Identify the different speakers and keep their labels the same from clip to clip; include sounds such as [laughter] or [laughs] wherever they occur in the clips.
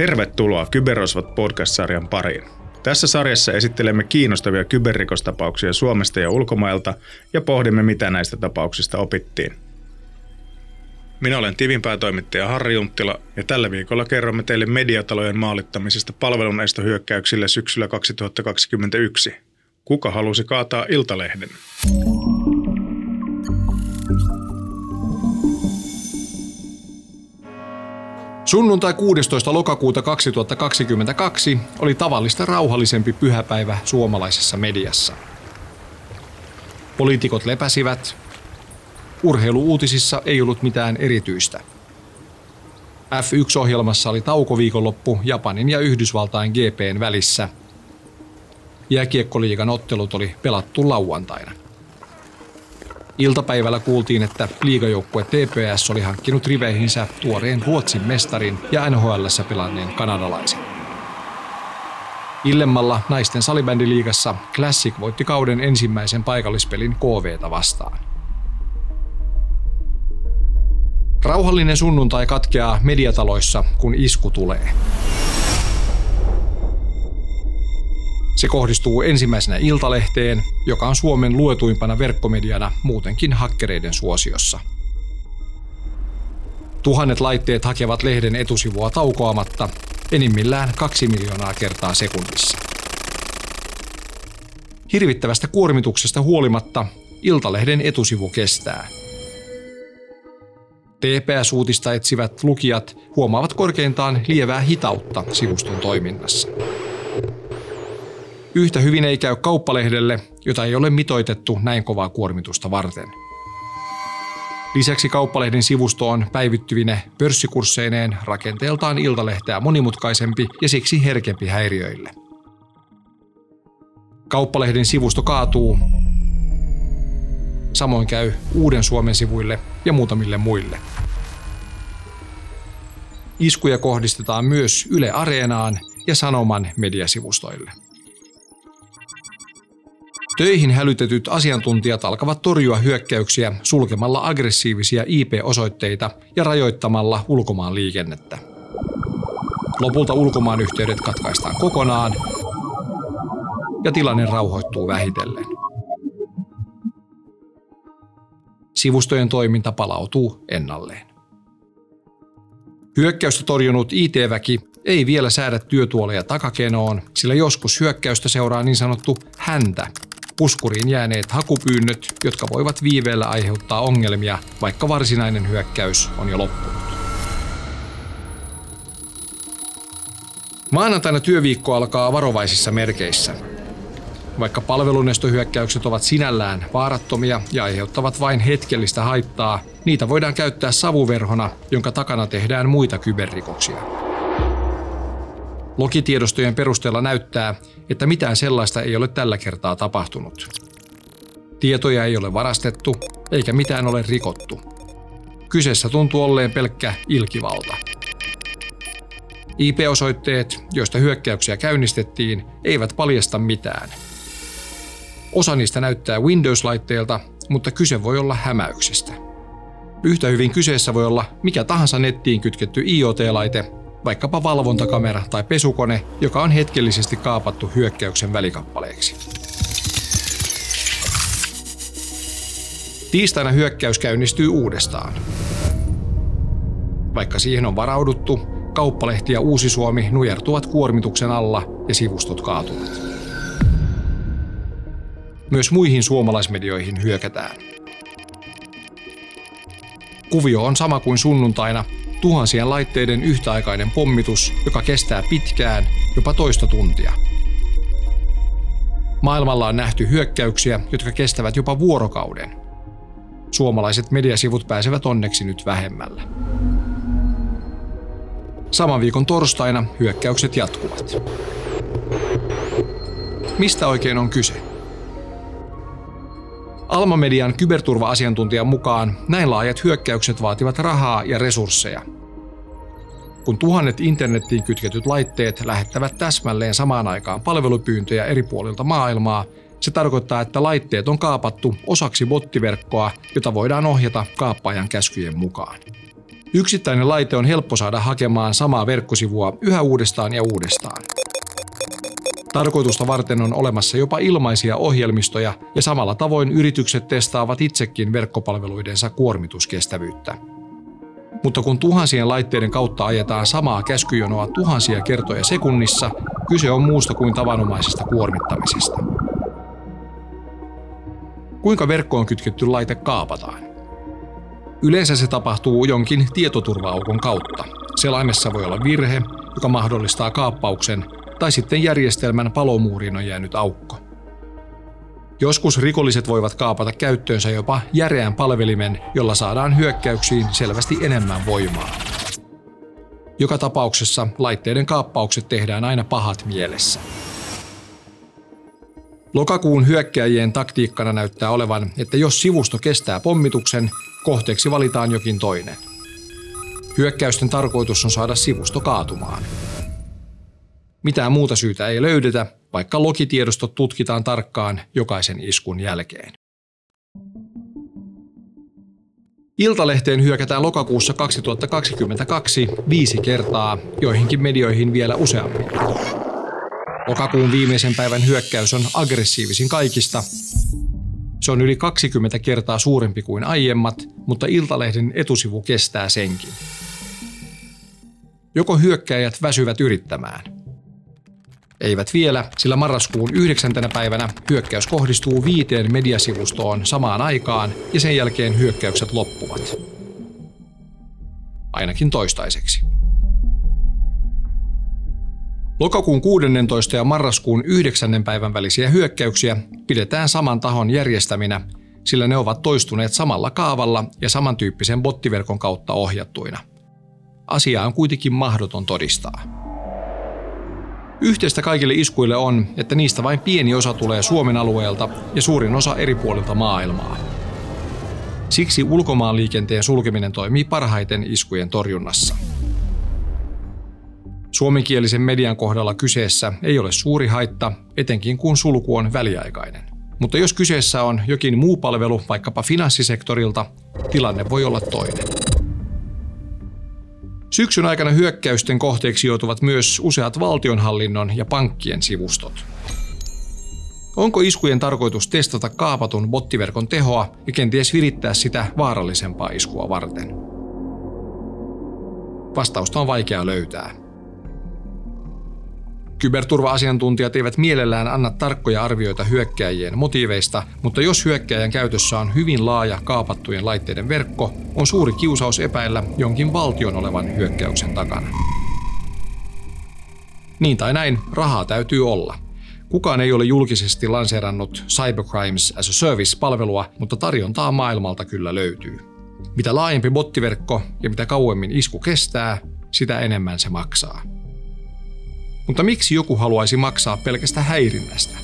Speaker 1: Tervetuloa Kyberosvat podcast-sarjan pariin. Tässä sarjassa esittelemme kiinnostavia kyberrikostapauksia Suomesta ja ulkomailta ja pohdimme, mitä näistä tapauksista opittiin. Minä olen Tivin päätoimittaja Harri Junttila ja tällä viikolla kerromme teille mediatalojen maalittamisesta palvelun estohyökkäyksille syksyllä 2021. Kuka halusi kaataa Iltalehden?
Speaker 2: Sunnuntai 16. lokakuuta 2022 oli tavallista rauhallisempi pyhäpäivä suomalaisessa mediassa. Poliitikot lepäsivät. Urheiluuutisissa ei ollut mitään erityistä. F1-ohjelmassa oli taukoviikonloppu Japanin ja Yhdysvaltain GPn välissä. Jääkiekkoliigan ottelut oli pelattu lauantaina. Iltapäivällä kuultiin, että liigajoukkue TPS oli hankkinut riveihinsä tuoreen Ruotsin mestarin ja nhl pelanneen kanadalaisen. Illemmalla naisten salibändiliigassa Classic voitti kauden ensimmäisen paikallispelin KVta vastaan. Rauhallinen sunnuntai katkeaa mediataloissa, kun isku tulee. Se kohdistuu ensimmäisenä Iltalehteen, joka on Suomen luetuimpana verkkomediana muutenkin hakkereiden suosiossa. Tuhannet laitteet hakevat lehden etusivua taukoamatta, enimmillään kaksi miljoonaa kertaa sekunnissa. Hirvittävästä kuormituksesta huolimatta Iltalehden etusivu kestää. TPS-uutista etsivät lukijat huomaavat korkeintaan lievää hitautta sivuston toiminnassa. Yhtä hyvin ei käy kauppalehdelle, jota ei ole mitoitettu näin kovaa kuormitusta varten. Lisäksi kauppalehden sivusto on päivittyvine pörssikursseineen rakenteeltaan iltalehteä monimutkaisempi ja siksi herkempi häiriöille. Kauppalehden sivusto kaatuu. Samoin käy Uuden Suomen sivuille ja muutamille muille. Iskuja kohdistetaan myös Yle Areenaan ja Sanoman mediasivustoille. Töihin hälytetyt asiantuntijat alkavat torjua hyökkäyksiä sulkemalla aggressiivisia IP-osoitteita ja rajoittamalla ulkomaan liikennettä. Lopulta ulkomaan yhteydet katkaistaan kokonaan ja tilanne rauhoittuu vähitellen. Sivustojen toiminta palautuu ennalleen. Hyökkäystä torjunut IT-väki ei vielä säädä työtuoleja takakenoon, sillä joskus hyökkäystä seuraa niin sanottu häntä, puskuriin jääneet hakupyynnöt, jotka voivat viiveellä aiheuttaa ongelmia, vaikka varsinainen hyökkäys on jo loppunut. Maanantaina työviikko alkaa varovaisissa merkeissä. Vaikka palvelunestohyökkäykset ovat sinällään vaarattomia ja aiheuttavat vain hetkellistä haittaa, niitä voidaan käyttää savuverhona, jonka takana tehdään muita kyberrikoksia. Logitiedostojen perusteella näyttää, että mitään sellaista ei ole tällä kertaa tapahtunut. Tietoja ei ole varastettu, eikä mitään ole rikottu. Kyseessä tuntuu olleen pelkkä ilkivalta. IP-osoitteet, joista hyökkäyksiä käynnistettiin, eivät paljasta mitään. Osa niistä näyttää Windows-laitteelta, mutta kyse voi olla hämäyksestä. Yhtä hyvin kyseessä voi olla mikä tahansa nettiin kytketty IoT-laite, vaikkapa valvontakamera tai pesukone, joka on hetkellisesti kaapattu hyökkäyksen välikappaleeksi. Tiistaina hyökkäys käynnistyy uudestaan. Vaikka siihen on varauduttu, kauppalehti ja Uusi Suomi nujertuvat kuormituksen alla ja sivustot kaatuvat. Myös muihin suomalaismedioihin hyökätään. Kuvio on sama kuin sunnuntaina, tuhansien laitteiden yhtäaikainen pommitus, joka kestää pitkään, jopa toista tuntia. Maailmalla on nähty hyökkäyksiä, jotka kestävät jopa vuorokauden. Suomalaiset mediasivut pääsevät onneksi nyt vähemmällä. Saman viikon torstaina hyökkäykset jatkuvat. Mistä oikein on kyse? Alma-median kyberturva-asiantuntijan mukaan näin laajat hyökkäykset vaativat rahaa ja resursseja. Kun tuhannet internettiin kytketyt laitteet lähettävät täsmälleen samaan aikaan palvelupyyntöjä eri puolilta maailmaa, se tarkoittaa, että laitteet on kaapattu osaksi bottiverkkoa, jota voidaan ohjata kaappaajan käskyjen mukaan. Yksittäinen laite on helppo saada hakemaan samaa verkkosivua yhä uudestaan ja uudestaan. Tarkoitusta varten on olemassa jopa ilmaisia ohjelmistoja ja samalla tavoin yritykset testaavat itsekin verkkopalveluidensa kuormituskestävyyttä. Mutta kun tuhansien laitteiden kautta ajetaan samaa käskyjonoa tuhansia kertoja sekunnissa, kyse on muusta kuin tavanomaisesta kuormittamisesta. Kuinka verkkoon kytketty laite kaapataan? Yleensä se tapahtuu jonkin tietoturva-aukon kautta. Selaimessa voi olla virhe, joka mahdollistaa kaappauksen, tai sitten järjestelmän palomuuriin on jäänyt aukko. Joskus rikolliset voivat kaapata käyttöönsä jopa järeän palvelimen, jolla saadaan hyökkäyksiin selvästi enemmän voimaa. Joka tapauksessa laitteiden kaappaukset tehdään aina pahat mielessä. Lokakuun hyökkäjien taktiikkana näyttää olevan, että jos sivusto kestää pommituksen, kohteeksi valitaan jokin toinen. Hyökkäysten tarkoitus on saada sivusto kaatumaan. Mitään muuta syytä ei löydetä, vaikka lokitiedostot tutkitaan tarkkaan jokaisen iskun jälkeen. Iltalehteen hyökätään lokakuussa 2022 viisi kertaa, joihinkin medioihin vielä useammin. Lokakuun viimeisen päivän hyökkäys on aggressiivisin kaikista. Se on yli 20 kertaa suurempi kuin aiemmat, mutta Iltalehden etusivu kestää senkin. Joko hyökkäjät väsyvät yrittämään – eivät vielä, sillä marraskuun 9. päivänä hyökkäys kohdistuu viiteen mediasivustoon samaan aikaan ja sen jälkeen hyökkäykset loppuvat. Ainakin toistaiseksi. Lokakuun 16. ja marraskuun 9. päivän välisiä hyökkäyksiä pidetään saman tahon järjestäminä, sillä ne ovat toistuneet samalla kaavalla ja samantyyppisen bottiverkon kautta ohjattuina. Asia on kuitenkin mahdoton todistaa. Yhteistä kaikille iskuille on, että niistä vain pieni osa tulee Suomen alueelta ja suurin osa eri puolilta maailmaa. Siksi ulkomaanliikenteen sulkeminen toimii parhaiten iskujen torjunnassa. Suomenkielisen median kohdalla kyseessä ei ole suuri haitta, etenkin kun sulku on väliaikainen. Mutta jos kyseessä on jokin muu palvelu, vaikkapa finanssisektorilta, tilanne voi olla toinen. Syksyn aikana hyökkäysten kohteeksi joutuvat myös useat valtionhallinnon ja pankkien sivustot. Onko iskujen tarkoitus testata kaapatun bottiverkon tehoa ja kenties virittää sitä vaarallisempaa iskua varten? Vastausta on vaikea löytää. Kyberturva-asiantuntijat eivät mielellään anna tarkkoja arvioita hyökkäjien motiiveista, mutta jos hyökkäjän käytössä on hyvin laaja kaapattujen laitteiden verkko, on suuri kiusaus epäillä jonkin valtion olevan hyökkäyksen takana. Niin tai näin, rahaa täytyy olla. Kukaan ei ole julkisesti lanseerannut Cybercrimes as a Service-palvelua, mutta tarjontaa maailmalta kyllä löytyy. Mitä laajempi bottiverkko ja mitä kauemmin isku kestää, sitä enemmän se maksaa. Mutta miksi joku haluaisi maksaa pelkästä häirinnästä?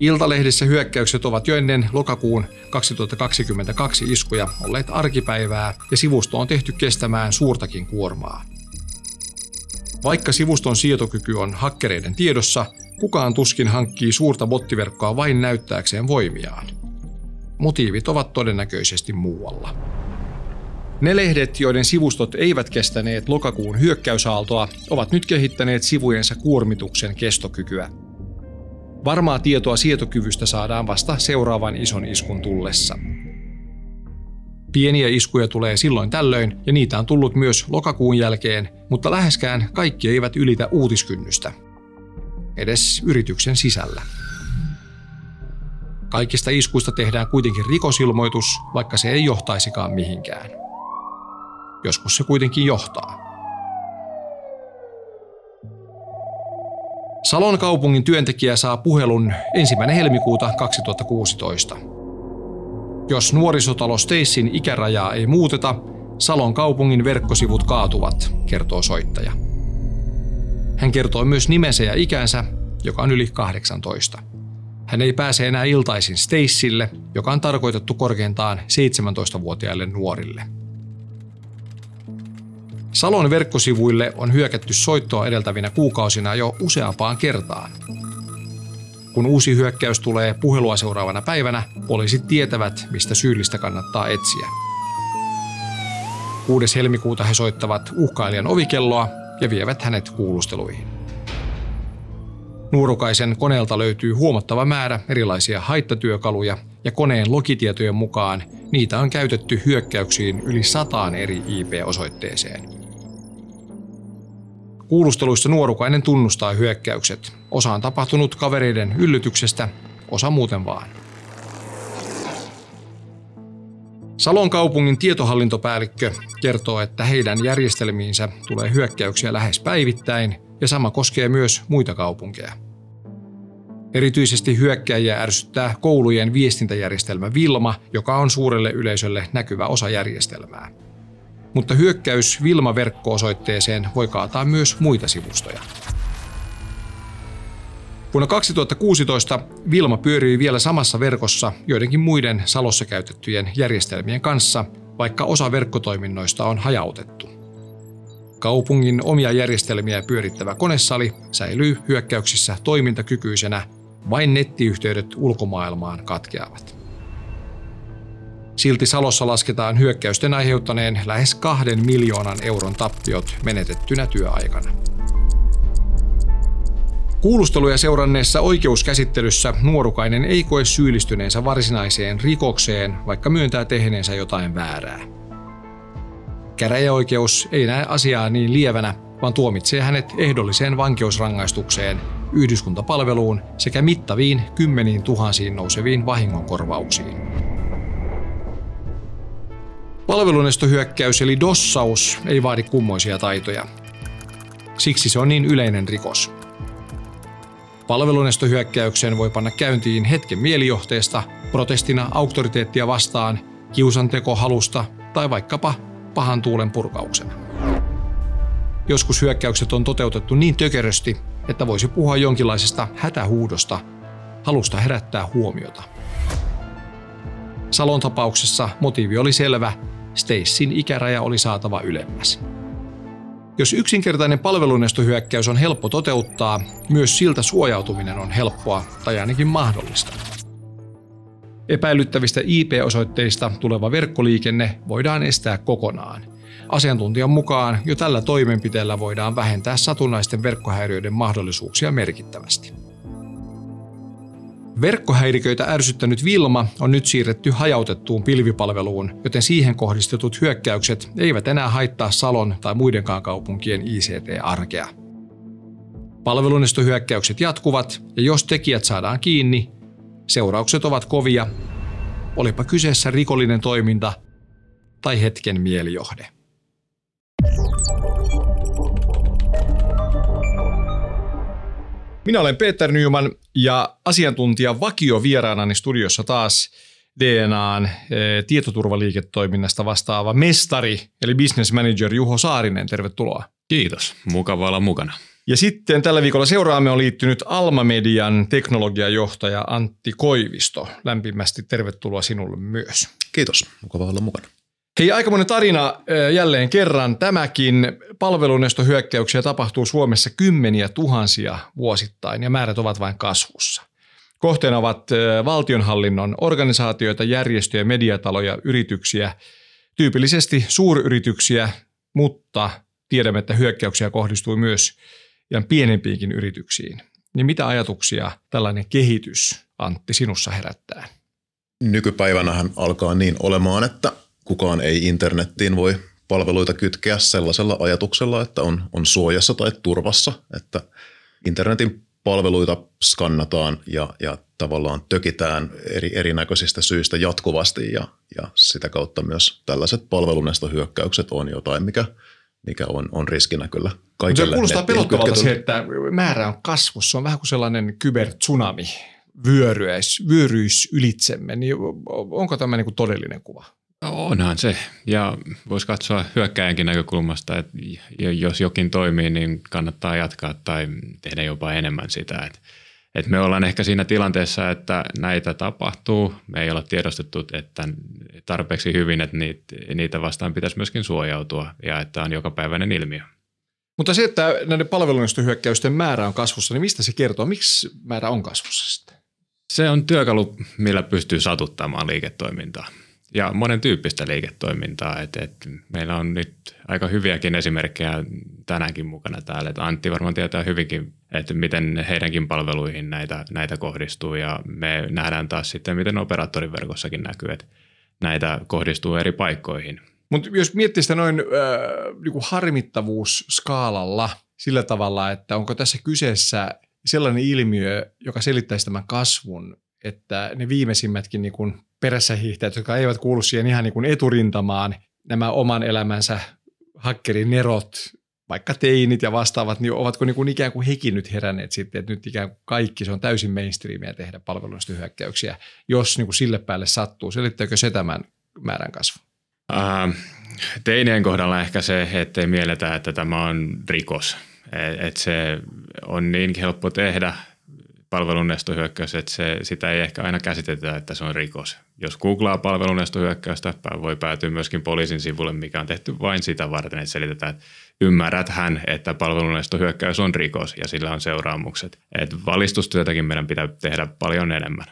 Speaker 2: Iltalehdessä hyökkäykset ovat jo ennen lokakuun 2022 iskuja olleet arkipäivää ja sivusto on tehty kestämään suurtakin kuormaa. Vaikka sivuston sietokyky on hakkereiden tiedossa, kukaan tuskin hankkii suurta bottiverkkoa vain näyttääkseen voimiaan. Motiivit ovat todennäköisesti muualla. Ne lehdet, joiden sivustot eivät kestäneet lokakuun hyökkäysaaltoa, ovat nyt kehittäneet sivujensa kuormituksen kestokykyä. Varmaa tietoa sietokyvystä saadaan vasta seuraavan ison iskun tullessa. Pieniä iskuja tulee silloin tällöin ja niitä on tullut myös lokakuun jälkeen, mutta läheskään kaikki eivät ylitä uutiskynnystä. Edes yrityksen sisällä. Kaikista iskuista tehdään kuitenkin rikosilmoitus, vaikka se ei johtaisikaan mihinkään. Joskus se kuitenkin johtaa. Salon kaupungin työntekijä saa puhelun ensimmäinen helmikuuta 2016. Jos nuorisotalo Steissin ikärajaa ei muuteta, Salon kaupungin verkkosivut kaatuvat, kertoo soittaja. Hän kertoo myös nimensä ja ikänsä, joka on yli 18. Hän ei pääse enää iltaisin Stacelle, joka on tarkoitettu korkeintaan 17-vuotiaille nuorille – Salon verkkosivuille on hyökätty soittoa edeltävinä kuukausina jo useampaan kertaan. Kun uusi hyökkäys tulee puhelua seuraavana päivänä, poliisit tietävät, mistä syyllistä kannattaa etsiä. 6. helmikuuta he soittavat uhkailijan ovikelloa ja vievät hänet kuulusteluihin. Nuorukaisen koneelta löytyy huomattava määrä erilaisia haittatyökaluja ja koneen logitietojen mukaan niitä on käytetty hyökkäyksiin yli sataan eri IP-osoitteeseen. Kuulusteluissa nuorukainen tunnustaa hyökkäykset. Osa on tapahtunut kavereiden yllytyksestä, osa muuten vaan. Salon kaupungin tietohallintopäällikkö kertoo, että heidän järjestelmiinsä tulee hyökkäyksiä lähes päivittäin ja sama koskee myös muita kaupunkeja. Erityisesti hyökkäjiä ärsyttää koulujen viestintäjärjestelmä Vilma, joka on suurelle yleisölle näkyvä osa järjestelmää. Mutta hyökkäys Vilma-verkko-osoitteeseen voi kaataa myös muita sivustoja. Vuonna 2016 Vilma pyörii vielä samassa verkossa joidenkin muiden Salossa käytettyjen järjestelmien kanssa, vaikka osa verkkotoiminnoista on hajautettu. Kaupungin omia järjestelmiä pyörittävä konesali säilyy hyökkäyksissä toimintakykyisenä, vain nettiyhteydet ulkomaailmaan katkeavat. Silti Salossa lasketaan hyökkäysten aiheuttaneen lähes kahden miljoonan euron tappiot menetettynä työaikana. Kuulusteluja seuranneessa oikeuskäsittelyssä nuorukainen ei koe syyllistyneensä varsinaiseen rikokseen, vaikka myöntää tehneensä jotain väärää. Käräjäoikeus ei näe asiaa niin lievänä, vaan tuomitsee hänet ehdolliseen vankeusrangaistukseen, yhdyskuntapalveluun sekä mittaviin kymmeniin tuhansiin nouseviin vahingonkorvauksiin. Palvelunestohyökkäys eli dossaus ei vaadi kummoisia taitoja. Siksi se on niin yleinen rikos. Palvelunestohyökkäyksen voi panna käyntiin hetken mielijohteesta, protestina auktoriteettia vastaan, kiusantekohalusta tai vaikkapa pahan tuulen purkauksena. Joskus hyökkäykset on toteutettu niin tökerösti, että voisi puhua jonkinlaisesta hätähuudosta, halusta herättää huomiota. Salon tapauksessa motiivi oli selvä, Stacyn ikäraja oli saatava ylemmäs. Jos yksinkertainen palvelunestohyökkäys on helppo toteuttaa, myös siltä suojautuminen on helppoa tai ainakin mahdollista. Epäilyttävistä IP-osoitteista tuleva verkkoliikenne voidaan estää kokonaan. Asiantuntijan mukaan jo tällä toimenpiteellä voidaan vähentää satunnaisten verkkohäiriöiden mahdollisuuksia merkittävästi. Verkkohäiriköitä ärsyttänyt Vilma on nyt siirretty hajautettuun pilvipalveluun, joten siihen kohdistetut hyökkäykset eivät enää haittaa Salon tai muidenkaan kaupunkien ICT-arkea. Palvelunestohyökkäykset jatkuvat ja jos tekijät saadaan kiinni, seuraukset ovat kovia, olipa kyseessä rikollinen toiminta tai hetken mielijohde. Minä olen Peter Nyman ja asiantuntija vakio vieraanani studiossa taas DNAn eh, tietoturvaliiketoiminnasta vastaava mestari, eli business manager Juho Saarinen. Tervetuloa.
Speaker 3: Kiitos, mukava olla mukana.
Speaker 2: Ja sitten tällä viikolla seuraamme on liittynyt Alma Median teknologiajohtaja Antti Koivisto. Lämpimästi tervetuloa sinulle myös.
Speaker 4: Kiitos, mukava olla mukana.
Speaker 2: Hei, aikamoinen tarina jälleen kerran. Tämäkin palvelunestohyökkäyksiä tapahtuu Suomessa kymmeniä tuhansia vuosittain ja määrät ovat vain kasvussa. Kohteena ovat valtionhallinnon organisaatioita, järjestöjä, mediataloja, yrityksiä, tyypillisesti suuryrityksiä, mutta tiedämme, että hyökkäyksiä kohdistuu myös ihan pienempiinkin yrityksiin. Niin mitä ajatuksia tällainen kehitys, Antti, sinussa herättää?
Speaker 4: Nykypäivänähän alkaa niin olemaan, että kukaan ei internettiin voi palveluita kytkeä sellaisella ajatuksella, että on, on suojassa tai turvassa, että internetin palveluita skannataan ja, ja tavallaan tökitään eri, erinäköisistä syistä jatkuvasti ja, ja sitä kautta myös tällaiset palvelunestohyökkäykset on jotain, mikä, mikä on, on riskinä kyllä kaikille.
Speaker 2: Se kuulostaa pelottavalta se, että määrä on kasvussa. On vähän kuin sellainen kybertsunami vyöryys, vyöryys ylitsemme. Niin onko tämä niin todellinen kuva?
Speaker 3: Onhan se. Ja voisi katsoa hyökkäjänkin näkökulmasta, että jos jokin toimii, niin kannattaa jatkaa tai tehdä jopa enemmän sitä. Että että me ollaan ehkä siinä tilanteessa, että näitä tapahtuu. Me ei olla tiedostettu, että tarpeeksi hyvin, että niitä vastaan pitäisi myöskin suojautua ja että on jokapäiväinen ilmiö.
Speaker 2: Mutta se, että näiden palvelunestohyökkäysten määrä on kasvussa, niin mistä se kertoo? Miksi määrä on kasvussa sitten?
Speaker 3: Se on työkalu, millä pystyy satuttamaan liiketoimintaa. Ja monen tyyppistä liiketoimintaa. Et, et meillä on nyt aika hyviäkin esimerkkejä tänäänkin mukana täällä. Et Antti varmaan tietää hyvinkin, että miten heidänkin palveluihin näitä, näitä kohdistuu ja me nähdään taas sitten, miten operaattoriverkossakin näkyy, että näitä kohdistuu eri paikkoihin.
Speaker 2: Mutta jos miettii sitä noin äh, niin harmittavuusskaalalla sillä tavalla, että onko tässä kyseessä sellainen ilmiö, joka selittäisi tämän kasvun, että ne viimeisimmätkin niin kuin perässä hiihtäjät, jotka eivät kuulu siihen ihan niin kuin eturintamaan, nämä oman elämänsä hakkerin nerot, vaikka teinit ja vastaavat, niin ovatko niin kuin ikään kuin hekin nyt heränneet sitten, että nyt ikään kuin kaikki, se on täysin mainstreamia tehdä palveluista hyökkäyksiä, jos niin kuin sille päälle sattuu. Selittääkö se tämän määrän kasvu?
Speaker 3: Äh, teinien kohdalla ehkä se, ettei mielletä, että tämä on rikos. Et, et se on niin helppo tehdä palvelunestohyökkäys, että se, sitä ei ehkä aina käsitetä, että se on rikos. Jos googlaa palvelunestohyökkäystä, voi päätyä myöskin poliisin sivulle, mikä on tehty vain sitä varten, että selitetään, että ymmärrät hän, että palvelunestohyökkäys on rikos ja sillä on seuraamukset. Et valistustyötäkin meidän pitää tehdä paljon enemmän.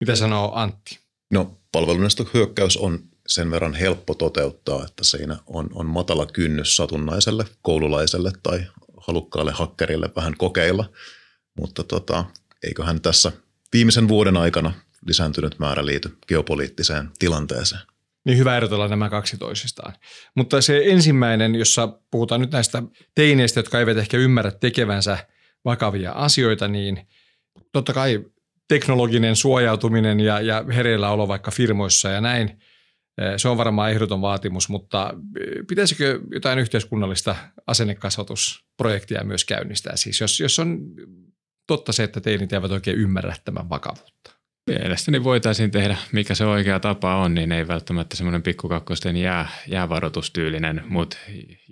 Speaker 2: Mitä sanoo Antti?
Speaker 4: No palvelunestohyökkäys on sen verran helppo toteuttaa, että siinä on, on matala kynnys satunnaiselle koululaiselle tai halukkaalle hakkerille vähän kokeilla. Mutta tota, eiköhän tässä viimeisen vuoden aikana lisääntynyt määrä liity geopoliittiseen tilanteeseen.
Speaker 2: Niin hyvä erotella nämä kaksi toisistaan. Mutta se ensimmäinen, jossa puhutaan nyt näistä teineistä, jotka eivät ehkä ymmärrä tekevänsä vakavia asioita, niin totta kai teknologinen suojautuminen ja, ja hereillä olo vaikka firmoissa ja näin, eh, se on varmaan ehdoton vaatimus, mutta eh, pitäisikö jotain yhteiskunnallista asennekasvatusprojektia myös käynnistää? Siis jos, jos on totta se, että teinit eivät oikein ymmärrä tämän vakavuutta.
Speaker 3: Mielestäni voitaisiin tehdä, mikä se oikea tapa on, niin ei välttämättä semmoinen pikkukakkosten jää, jäävaroitustyylinen, mutta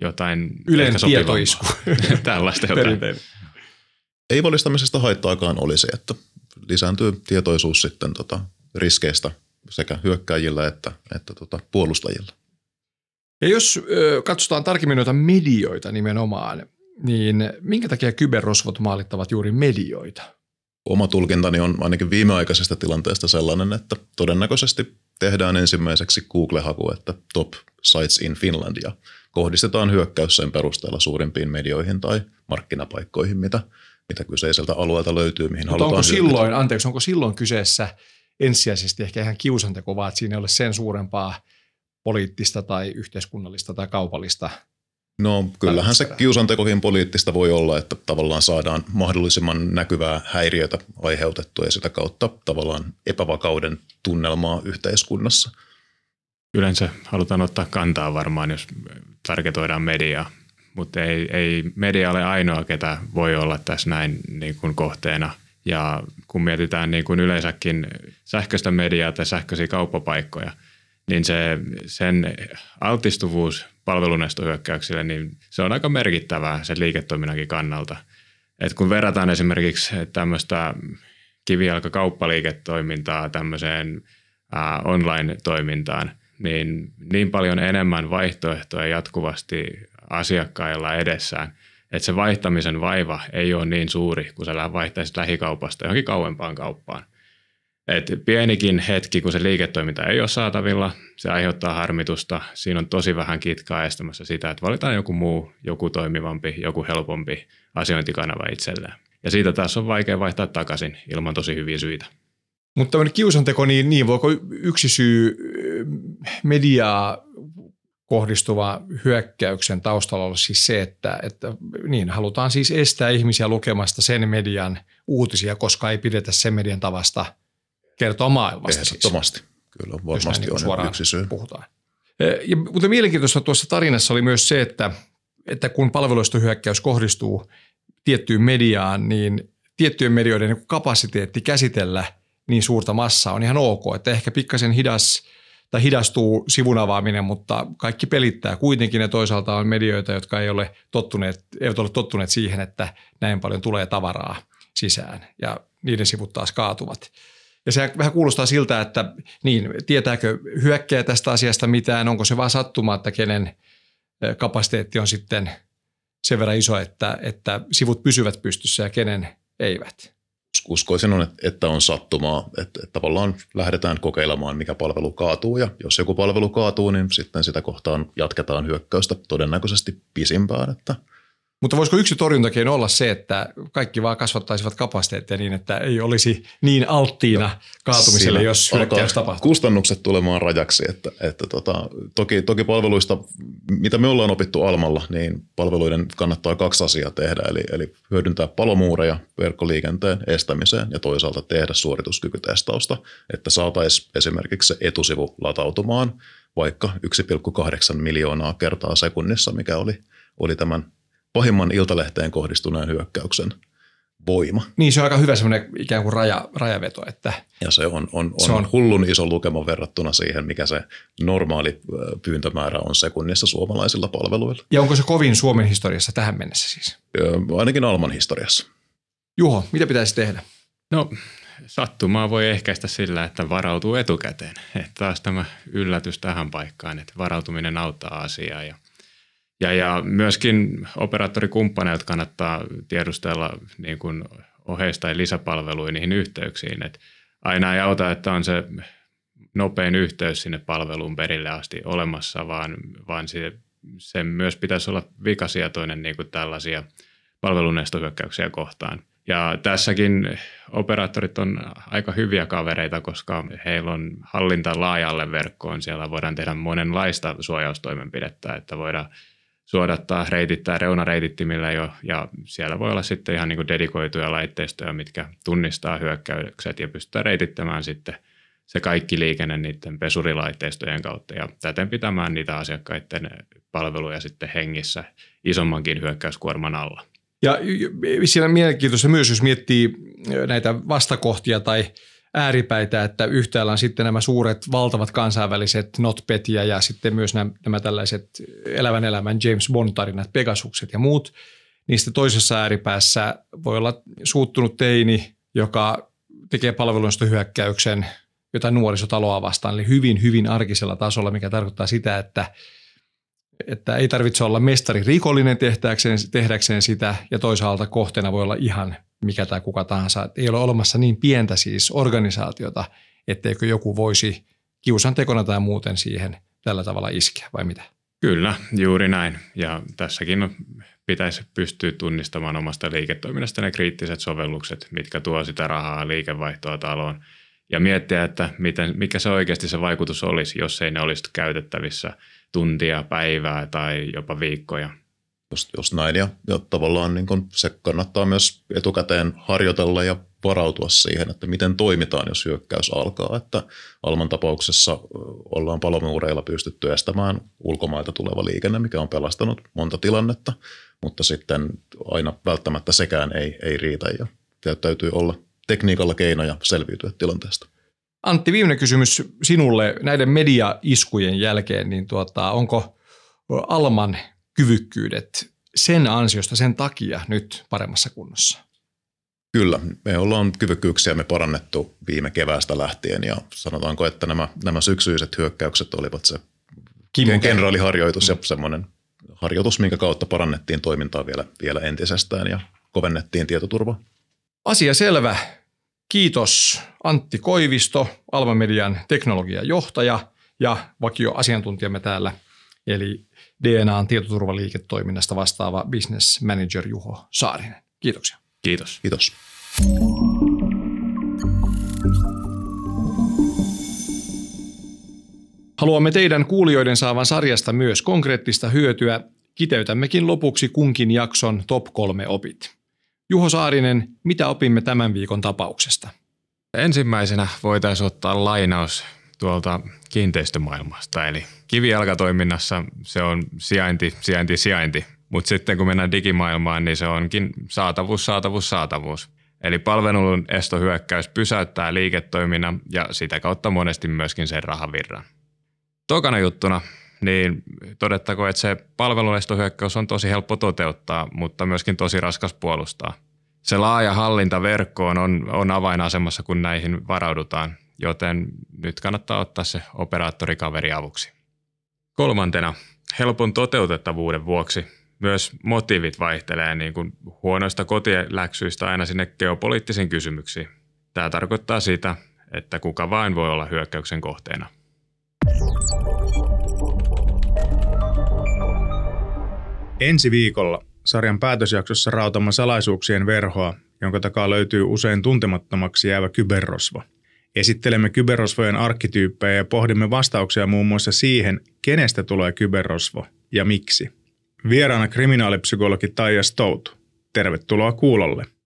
Speaker 3: jotain
Speaker 2: Ylen tietoisku. [laughs]
Speaker 3: Tällaista jotain.
Speaker 4: Ei valistamisesta haittaakaan olisi, että lisääntyy tietoisuus sitten tota riskeistä sekä hyökkääjillä että, että tota puolustajilla.
Speaker 2: Ja jos ö, katsotaan tarkemmin noita medioita nimenomaan, niin minkä takia kyberrosvot maalittavat juuri medioita?
Speaker 4: Oma tulkintani on ainakin viimeaikaisesta tilanteesta sellainen, että todennäköisesti tehdään ensimmäiseksi Google-haku, että top sites in Finland ja kohdistetaan hyökkäys sen perusteella suurimpiin medioihin tai markkinapaikkoihin, mitä, mitä kyseiseltä alueelta löytyy, mihin
Speaker 2: Mutta
Speaker 4: halutaan
Speaker 2: onko silloin, anteeksi, onko silloin kyseessä ensisijaisesti ehkä ihan kiusanteko, vaan että siinä ei ole sen suurempaa poliittista tai yhteiskunnallista tai kaupallista
Speaker 4: No kyllähän se kiusantekokin poliittista voi olla, että tavallaan saadaan mahdollisimman näkyvää häiriötä aiheutettua ja sitä kautta tavallaan epävakauden tunnelmaa yhteiskunnassa.
Speaker 3: Yleensä halutaan ottaa kantaa varmaan, jos targetoidaan mediaa, mutta ei, ei media ole ainoa, ketä voi olla tässä näin niin kuin kohteena. Ja kun mietitään niin kuin yleensäkin sähköistä mediaa tai sähköisiä kauppapaikkoja – niin se, sen altistuvuus palvelunestohyökkäyksille, niin se on aika merkittävää sen liiketoiminnankin kannalta. Et kun verrataan esimerkiksi tämmöistä kivijalkakauppaliiketoimintaa tämmöiseen ää, online-toimintaan, niin niin paljon enemmän vaihtoehtoja jatkuvasti asiakkailla edessään, että se vaihtamisen vaiva ei ole niin suuri, kun sä vaihtaisit lähikaupasta johonkin kauempaan kauppaan. Et pienikin hetki, kun se liiketoiminta ei ole saatavilla, se aiheuttaa harmitusta. Siinä on tosi vähän kitkaa estämässä sitä, että valitaan joku muu, joku toimivampi, joku helpompi asiointikanava itselleen. Ja siitä taas on vaikea vaihtaa takaisin ilman tosi hyviä syitä.
Speaker 2: Mutta tämmöinen kiusanteko, niin, niin voiko yksi syy mediaa kohdistuva hyökkäyksen taustalla olla siis se, että, että niin, halutaan siis estää ihmisiä lukemasta sen median uutisia, koska ei pidetä sen median tavasta – kertoa maailmasta.
Speaker 4: Ehdottomasti. Siis. Kyllä varmasti niin on yksi syy.
Speaker 2: Puhutaan. Ja, mutta mielenkiintoista tuossa tarinassa oli myös se, että, että kun palveluistohyökkäys kohdistuu tiettyyn mediaan, niin tiettyjen medioiden niin kapasiteetti käsitellä niin suurta massaa on ihan ok. Että ehkä pikkasen hidas tai hidastuu sivun avaaminen, mutta kaikki pelittää kuitenkin ja toisaalta on medioita, jotka ei ole tottuneet, eivät ole tottuneet siihen, että näin paljon tulee tavaraa sisään ja niiden sivut taas kaatuvat. Ja se vähän kuulostaa siltä, että niin, tietääkö hyökkäjä tästä asiasta mitään, onko se vaan sattuma, että kenen kapasiteetti on sitten sen verran iso, että, että sivut pysyvät pystyssä ja kenen eivät.
Speaker 4: uskoisin, on, että on sattumaa, että, että tavallaan lähdetään kokeilemaan, mikä palvelu kaatuu, ja jos joku palvelu kaatuu, niin sitten sitä kohtaan jatketaan hyökkäystä todennäköisesti pisimpään, että –
Speaker 2: mutta voisiko yksi torjuntakeino olla se, että kaikki vaan kasvattaisivat kapasiteettia niin, että ei olisi niin alttiina kaatumiselle, Siinä jos hyökkäys tapahtuu?
Speaker 4: Kustannukset tulemaan rajaksi, että, että tota, toki, toki palveluista, mitä me ollaan opittu Almalla, niin palveluiden kannattaa kaksi asiaa tehdä, eli, eli hyödyntää palomuureja verkkoliikenteen estämiseen ja toisaalta tehdä suorituskykytestausta, että saataisiin esimerkiksi se etusivu latautumaan vaikka 1,8 miljoonaa kertaa sekunnissa, mikä oli, oli tämän pahimman iltalehteen kohdistuneen hyökkäyksen voima.
Speaker 2: Niin, se on aika hyvä semmoinen ikään kuin raja, rajaveto. Että
Speaker 4: ja se on, on, on, se on hullun iso lukema verrattuna siihen, mikä se normaali pyyntömäärä on sekunnissa suomalaisilla palveluilla.
Speaker 2: Ja onko se kovin Suomen historiassa tähän mennessä siis?
Speaker 4: Ainakin Alman historiassa.
Speaker 2: Juho, mitä pitäisi tehdä?
Speaker 3: No sattumaa voi ehkäistä sillä, että varautuu etukäteen. Että taas tämä yllätys tähän paikkaan, että varautuminen auttaa asiaa ja ja, ja myöskin operaattorikumppaneilta kannattaa tiedustella niin kuin oheista tai lisäpalveluja niihin yhteyksiin. Et aina ei auta, että on se nopein yhteys sinne palveluun perille asti olemassa, vaan, vaan se, sen myös pitäisi olla vikasietoinen niin kuin tällaisia palvelunestohyökkäyksiä kohtaan. Ja tässäkin operaattorit on aika hyviä kavereita, koska heillä on hallinta laajalle verkkoon. Siellä voidaan tehdä monenlaista suojaustoimenpidettä, että voidaan suodattaa, reitittää reunareitittimillä jo, ja siellä voi olla sitten ihan niin kuin dedikoituja laitteistoja, mitkä tunnistaa hyökkäykset ja pystytään reitittämään sitten se kaikki liikenne niiden pesurilaitteistojen kautta ja täten pitämään niitä asiakkaiden palveluja sitten hengissä isommankin hyökkäyskuorman alla.
Speaker 2: Ja siinä mielenkiintoista myös, jos miettii näitä vastakohtia tai ääripäitä, että yhtäällä on sitten nämä suuret, valtavat kansainväliset Notpetia ja sitten myös nämä, nämä tällaiset elävän elämän James Bond-tarinat, Pegasukset ja muut. Niistä toisessa ääripäässä voi olla suuttunut teini, joka tekee palveluista hyökkäyksen jotain nuorisotaloa vastaan, eli hyvin, hyvin arkisella tasolla, mikä tarkoittaa sitä, että että ei tarvitse olla mestari rikollinen tehdäkseen, tehdäkseen sitä, ja toisaalta kohteena voi olla ihan mikä tai kuka tahansa. Ei ole olemassa niin pientä siis organisaatiota, etteikö joku voisi kiusan tekona tai muuten siihen tällä tavalla iskeä, vai mitä?
Speaker 3: Kyllä, juuri näin. Ja tässäkin pitäisi pystyä tunnistamaan omasta liiketoiminnasta ne kriittiset sovellukset, mitkä tuo sitä rahaa liikevaihtoa taloon. Ja miettiä, että miten, mikä se oikeasti se vaikutus olisi, jos ei ne olisi käytettävissä tuntia, päivää tai jopa viikkoja –
Speaker 4: Just, just näin, ja, ja tavallaan niin kun se kannattaa myös etukäteen harjoitella ja varautua siihen, että miten toimitaan, jos hyökkäys alkaa. Että Alman tapauksessa ollaan palomuureilla pystytty estämään ulkomailta tuleva liikenne, mikä on pelastanut monta tilannetta, mutta sitten aina välttämättä sekään ei, ei riitä ja täytyy olla tekniikalla keinoja selviytyä tilanteesta.
Speaker 2: Antti, viimeinen kysymys sinulle näiden media-iskujen jälkeen, niin tuota, onko Alman kyvykkyydet sen ansiosta, sen takia nyt paremmassa kunnossa?
Speaker 4: Kyllä, me ollaan kyvykkyyksiä me parannettu viime keväästä lähtien ja sanotaanko, että nämä, nämä syksyiset hyökkäykset olivat se Kimmo kenraaliharjoitus ja semmoinen harjoitus, minkä kautta parannettiin toimintaa vielä, vielä entisestään ja kovennettiin tietoturvaa.
Speaker 2: Asia selvä. Kiitos Antti Koivisto, Alma Median teknologiajohtaja ja vakioasiantuntijamme täällä, eli DNAn tietoturvaliiketoiminnasta vastaava business manager Juho Saarinen. Kiitoksia.
Speaker 3: Kiitos.
Speaker 4: Kiitos.
Speaker 2: Haluamme teidän kuulijoiden saavan sarjasta myös konkreettista hyötyä. Kiteytämmekin lopuksi kunkin jakson top kolme opit. Juho Saarinen, mitä opimme tämän viikon tapauksesta?
Speaker 3: Ensimmäisenä voitaisiin ottaa lainaus tuolta kiinteistömaailmasta. Eli kivijalkatoiminnassa se on sijainti, sijainti, sijainti. Mutta sitten kun mennään digimaailmaan, niin se onkin saatavuus, saatavuus, saatavuus. Eli palvelun estohyökkäys pysäyttää liiketoiminnan ja sitä kautta monesti myöskin sen rahavirran. Tokana juttuna, niin todettako, että se palvelun estohyökkäys on tosi helppo toteuttaa, mutta myöskin tosi raskas puolustaa. Se laaja hallinta verkkoon on, on avainasemassa, kun näihin varaudutaan joten nyt kannattaa ottaa se operaattorikaveri avuksi. Kolmantena, helpon toteutettavuuden vuoksi myös motiivit vaihtelee niin kuin huonoista kotiläksyistä aina sinne geopoliittisiin kysymyksiin. Tämä tarkoittaa sitä, että kuka vain voi olla hyökkäyksen kohteena.
Speaker 1: Ensi viikolla sarjan päätösjaksossa rautamme salaisuuksien verhoa, jonka takaa löytyy usein tuntemattomaksi jäävä kyberrosvo. Esittelemme kyberrosvojen arkkityyppejä ja pohdimme vastauksia muun muassa siihen, kenestä tulee kyberrosvo ja miksi. Vieraana kriminaalipsykologi Taija Stout. Tervetuloa kuulolle.